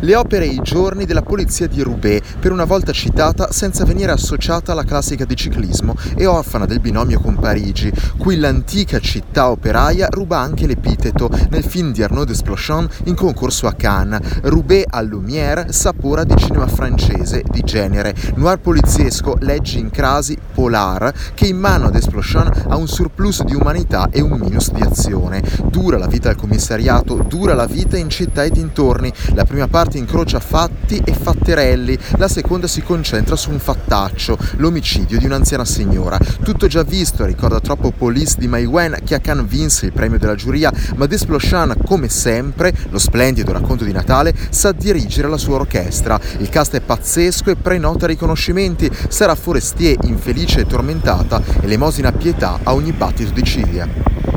Le opere e i giorni della polizia di Roubaix, per una volta citata senza venire associata alla classica di ciclismo e orfana del binomio con Parigi, cui l'antica città operaia ruba anche l'epiteto nel film di Arnaud Desplochon in concorso a Cannes. Roubaix à Lumière sapora di cinema francese di genere, noir poliziesco, leggi in crasi, polar, che in mano a Desplochon ha un surplus di umanità e un minus di azione. Dura la vita al commissariato, dura la vita in città e dintorni. La prima parte incrocia fatti e fatterelli, la seconda si concentra su un fattaccio, l'omicidio di un'anziana signora. Tutto già visto, ricorda troppo Police di Mai che a Cannes vinse il premio della giuria, ma Desplochon, come sempre, lo splendido racconto di Natale, sa dirigere la sua orchestra. Il cast è pazzesco e prenota riconoscimenti, sarà forestier infelice e tormentata, elemosina pietà a ogni battito di ciglia.